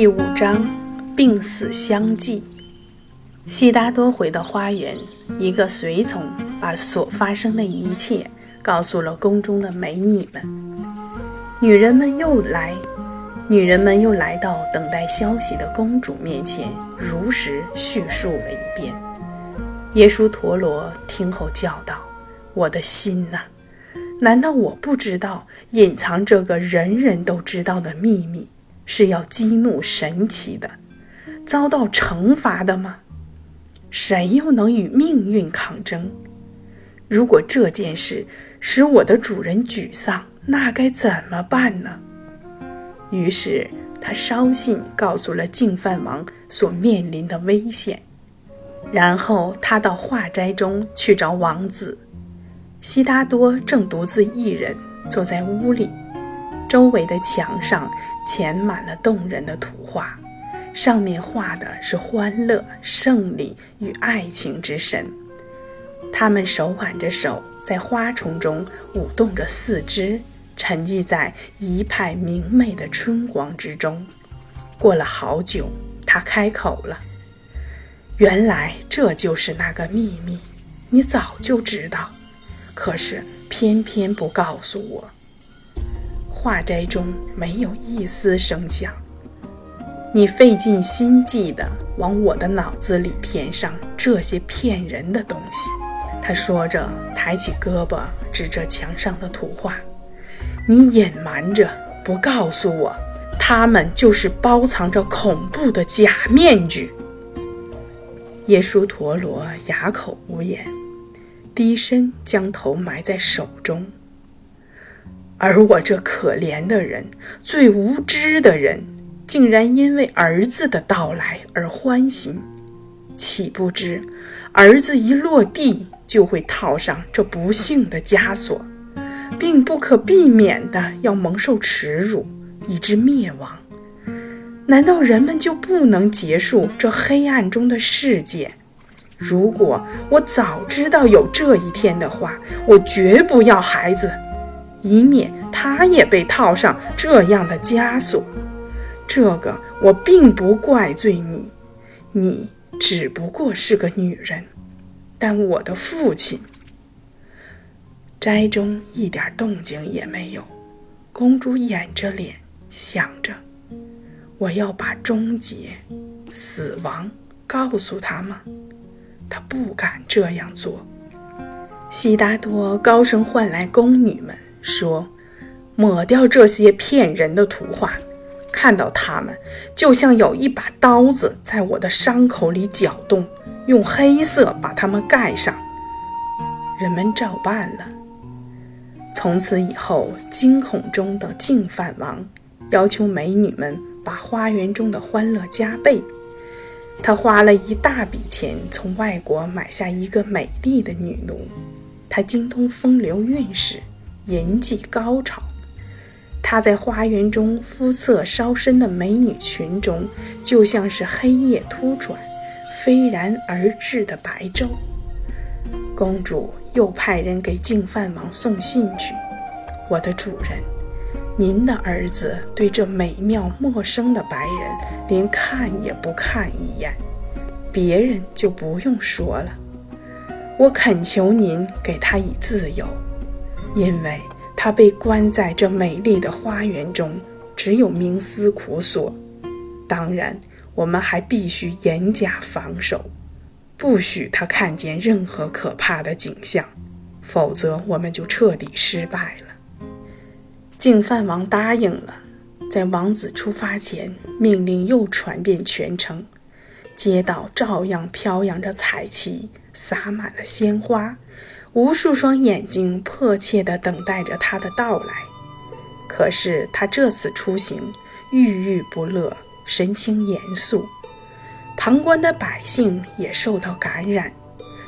第五章，病死相继。悉达多回到花园，一个随从把所发生的一切告诉了宫中的美女们。女人们又来，女人们又来到等待消息的公主面前，如实叙述了一遍。耶稣陀罗听后叫道：“我的心呐，难道我不知道隐藏这个人人都知道的秘密？”是要激怒神奇的，遭到惩罚的吗？谁又能与命运抗争？如果这件事使我的主人沮丧，那该怎么办呢？于是他捎信告诉了净饭王所面临的危险，然后他到画斋中去找王子。悉达多正独自一人坐在屋里。周围的墙上嵌满了动人的图画，上面画的是欢乐、胜利与爱情之神。他们手挽着手，在花丛中舞动着四肢，沉寂在一派明媚的春光之中。过了好久，他开口了：“原来这就是那个秘密，你早就知道，可是偏偏不告诉我。”画斋中没有一丝声响，你费尽心计地往我的脑子里填上这些骗人的东西。他说着，抬起胳膊指着墙上的图画：“你隐瞒着，不告诉我，他们就是包藏着恐怖的假面具。”耶稣陀罗哑口无言，低身将头埋在手中。而我这可怜的人，最无知的人，竟然因为儿子的到来而欢心，岂不知儿子一落地就会套上这不幸的枷锁，并不可避免的要蒙受耻辱，以致灭亡？难道人们就不能结束这黑暗中的世界？如果我早知道有这一天的话，我绝不要孩子。以免他也被套上这样的枷锁。这个我并不怪罪你，你只不过是个女人。但我的父亲，斋中一点动静也没有。公主掩着脸想着：我要把终结、死亡告诉他吗？她不敢这样做。悉达多高声唤来宫女们。说：“抹掉这些骗人的图画，看到它们，就像有一把刀子在我的伤口里搅动，用黑色把它们盖上。”人们照办了。从此以后，惊恐中的净饭王要求美女们把花园中的欢乐加倍。他花了一大笔钱从外国买下一个美丽的女奴，她精通风流韵事。淫妓高潮，他在花园中肤色稍深的美女群中，就像是黑夜突转、飞然而至的白昼。公主又派人给净饭王送信去：“我的主人，您的儿子对这美妙陌生的白人连看也不看一眼，别人就不用说了。我恳求您给他以自由。”因为他被关在这美丽的花园中，只有冥思苦索。当然，我们还必须严加防守，不许他看见任何可怕的景象，否则我们就彻底失败了。净饭王答应了，在王子出发前，命令又传遍全城，街道照样飘扬着彩旗，洒满了鲜花。无数双眼睛迫切地等待着他的到来，可是他这次出行郁郁不乐，神情严肃。旁观的百姓也受到感染，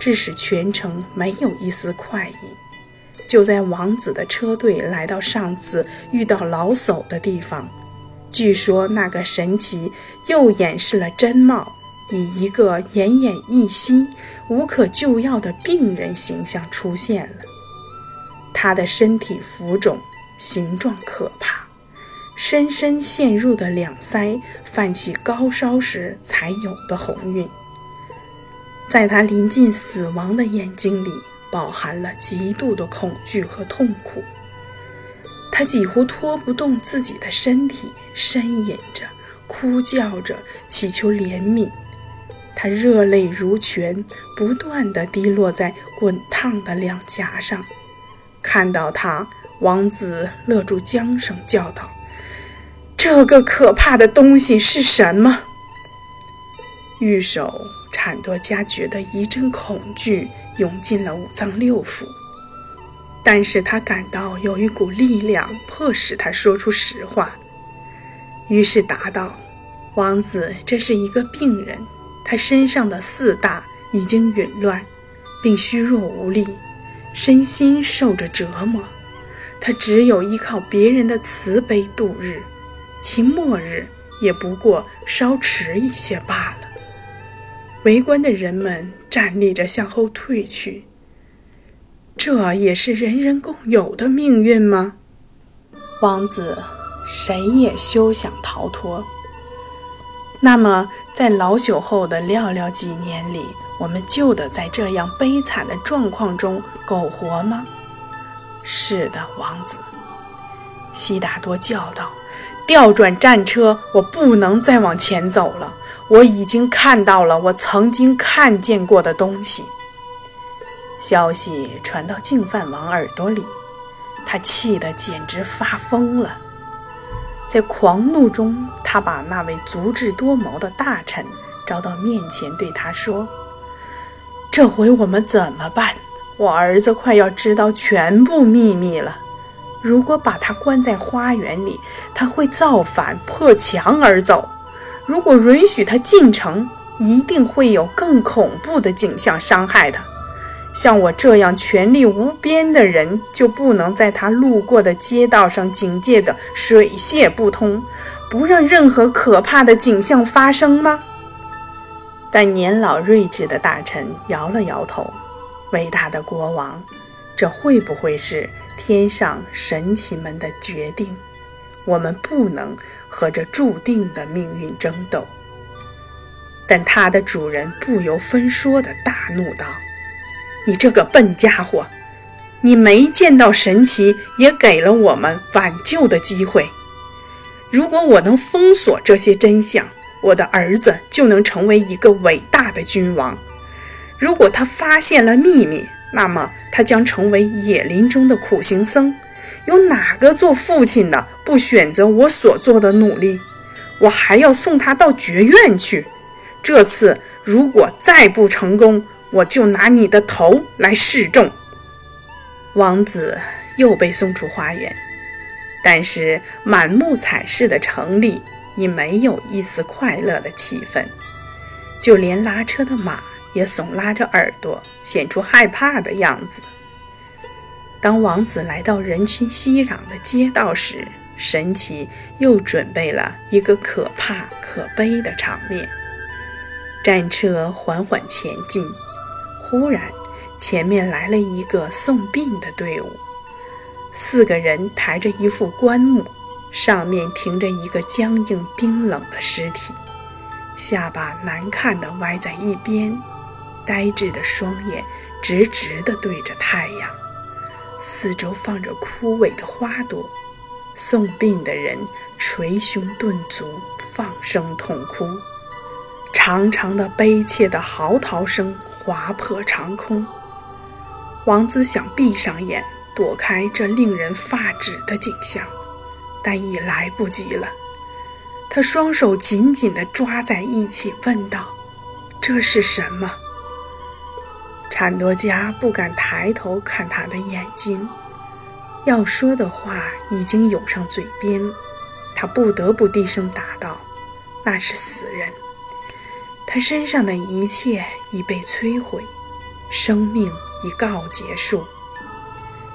致使全城没有一丝快意。就在王子的车队来到上次遇到老叟的地方，据说那个神奇又掩饰了真貌。以一个奄奄一息、无可救药的病人形象出现了。他的身体浮肿，形状可怕，深深陷入的两腮泛起高烧时才有的红晕。在他临近死亡的眼睛里，饱含了极度的恐惧和痛苦。他几乎拖不动自己的身体，呻吟着，哭叫着，祈求怜悯。他热泪如泉，不断地滴落在滚烫的两颊上。看到他，王子勒住缰绳，叫道：“这个可怕的东西是什么？”玉手产多加觉得一阵恐惧涌进了五脏六腑，但是他感到有一股力量迫使他说出实话，于是答道：“王子，这是一个病人，他身上的四大已经紊乱，并虚弱无力。”身心受着折磨，他只有依靠别人的慈悲度日，其末日也不过稍迟一些罢了。围观的人们站立着向后退去。这也是人人共有的命运吗？王子，谁也休想逃脱。那么，在老朽后的寥寥几年里。我们就得在这样悲惨的状况中苟活吗？是的，王子。悉达多叫道：“调转战车，我不能再往前走了。我已经看到了我曾经看见过的东西。”消息传到净饭王耳朵里，他气得简直发疯了。在狂怒中，他把那位足智多谋的大臣招到面前，对他说。这回我们怎么办？我儿子快要知道全部秘密了。如果把他关在花园里，他会造反，破墙而走；如果允许他进城，一定会有更恐怖的景象伤害他。像我这样权力无边的人，就不能在他路过的街道上警戒得水泄不通，不让任何可怕的景象发生吗？但年老睿智的大臣摇了摇头：“伟大的国王，这会不会是天上神奇们的决定？我们不能和这注定的命运争斗。”但他的主人不由分说地大怒道：“你这个笨家伙，你没见到神奇，也给了我们挽救的机会。如果我能封锁这些真相，”我的儿子就能成为一个伟大的君王。如果他发现了秘密，那么他将成为野林中的苦行僧。有哪个做父亲的不选择我所做的努力？我还要送他到绝院去。这次如果再不成功，我就拿你的头来示众。王子又被送出花园，但是满目彩饰的城里。已没有一丝快乐的气氛，就连拉车的马也耸拉着耳朵，显出害怕的样子。当王子来到人群熙攘的街道时，神奇又准备了一个可怕可悲的场面。战车缓缓前进，忽然，前面来了一个送殡的队伍，四个人抬着一副棺木。上面停着一个僵硬冰冷的尸体，下巴难看地歪在一边，呆滞的双眼直直地对着太阳。四周放着枯萎的花朵，送殡的人捶胸顿足，放声痛哭，长长的悲切的嚎啕声划破长空。王子想闭上眼，躲开这令人发指的景象。但已来不及了。他双手紧紧地抓在一起，问道：“这是什么？”产多加不敢抬头看他的眼睛，要说的话已经涌上嘴边，他不得不低声答道：“那是死人，他身上的一切已被摧毁，生命已告结束，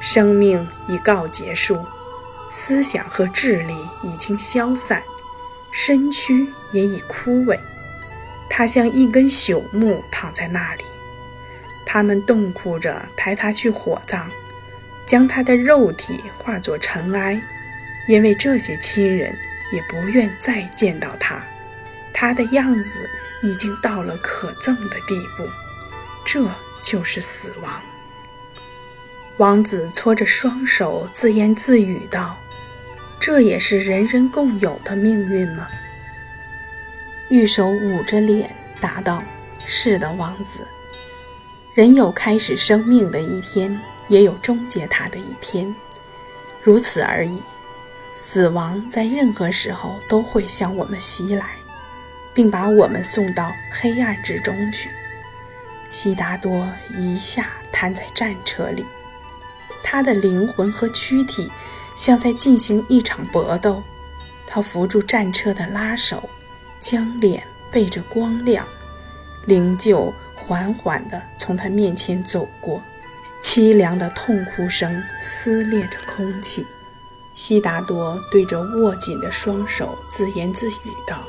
生命已告结束。”思想和智力已经消散，身躯也已枯萎。他像一根朽木躺在那里。他们痛哭着抬他去火葬，将他的肉体化作尘埃，因为这些亲人也不愿再见到他。他的样子已经到了可憎的地步，这就是死亡。王子搓着双手，自言自语道：“这也是人人共有的命运吗？”玉手捂着脸答道：“是的，王子。人有开始生命的一天，也有终结它的一天，如此而已。死亡在任何时候都会向我们袭来。”并把我们送到黑暗之中去。悉达多一下瘫在战车里，他的灵魂和躯体像在进行一场搏斗。他扶住战车的拉手，将脸背着光亮，灵柩缓缓地从他面前走过，凄凉的痛哭声撕裂着空气。悉达多对着握紧的双手自言自语道。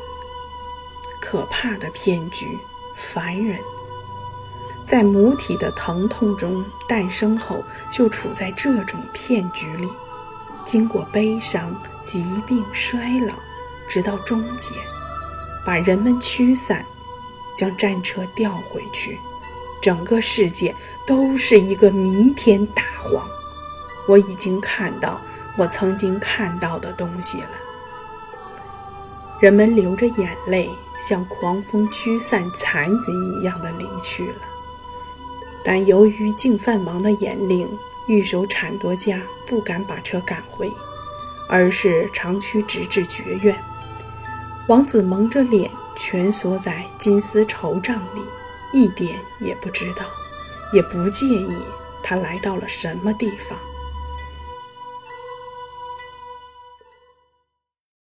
可怕的骗局，凡人，在母体的疼痛中诞生后，就处在这种骗局里，经过悲伤、疾病、衰老，直到终结，把人们驱散，将战车调回去，整个世界都是一个弥天大谎。我已经看到我曾经看到的东西了。人们流着眼泪。像狂风驱散残云一样的离去了，但由于净饭王的严令，御守铲夺家不敢把车赶回，而是长驱直至绝院。王子蒙着脸，蜷缩在金丝绸帐里，一点也不知道，也不介意他来到了什么地方。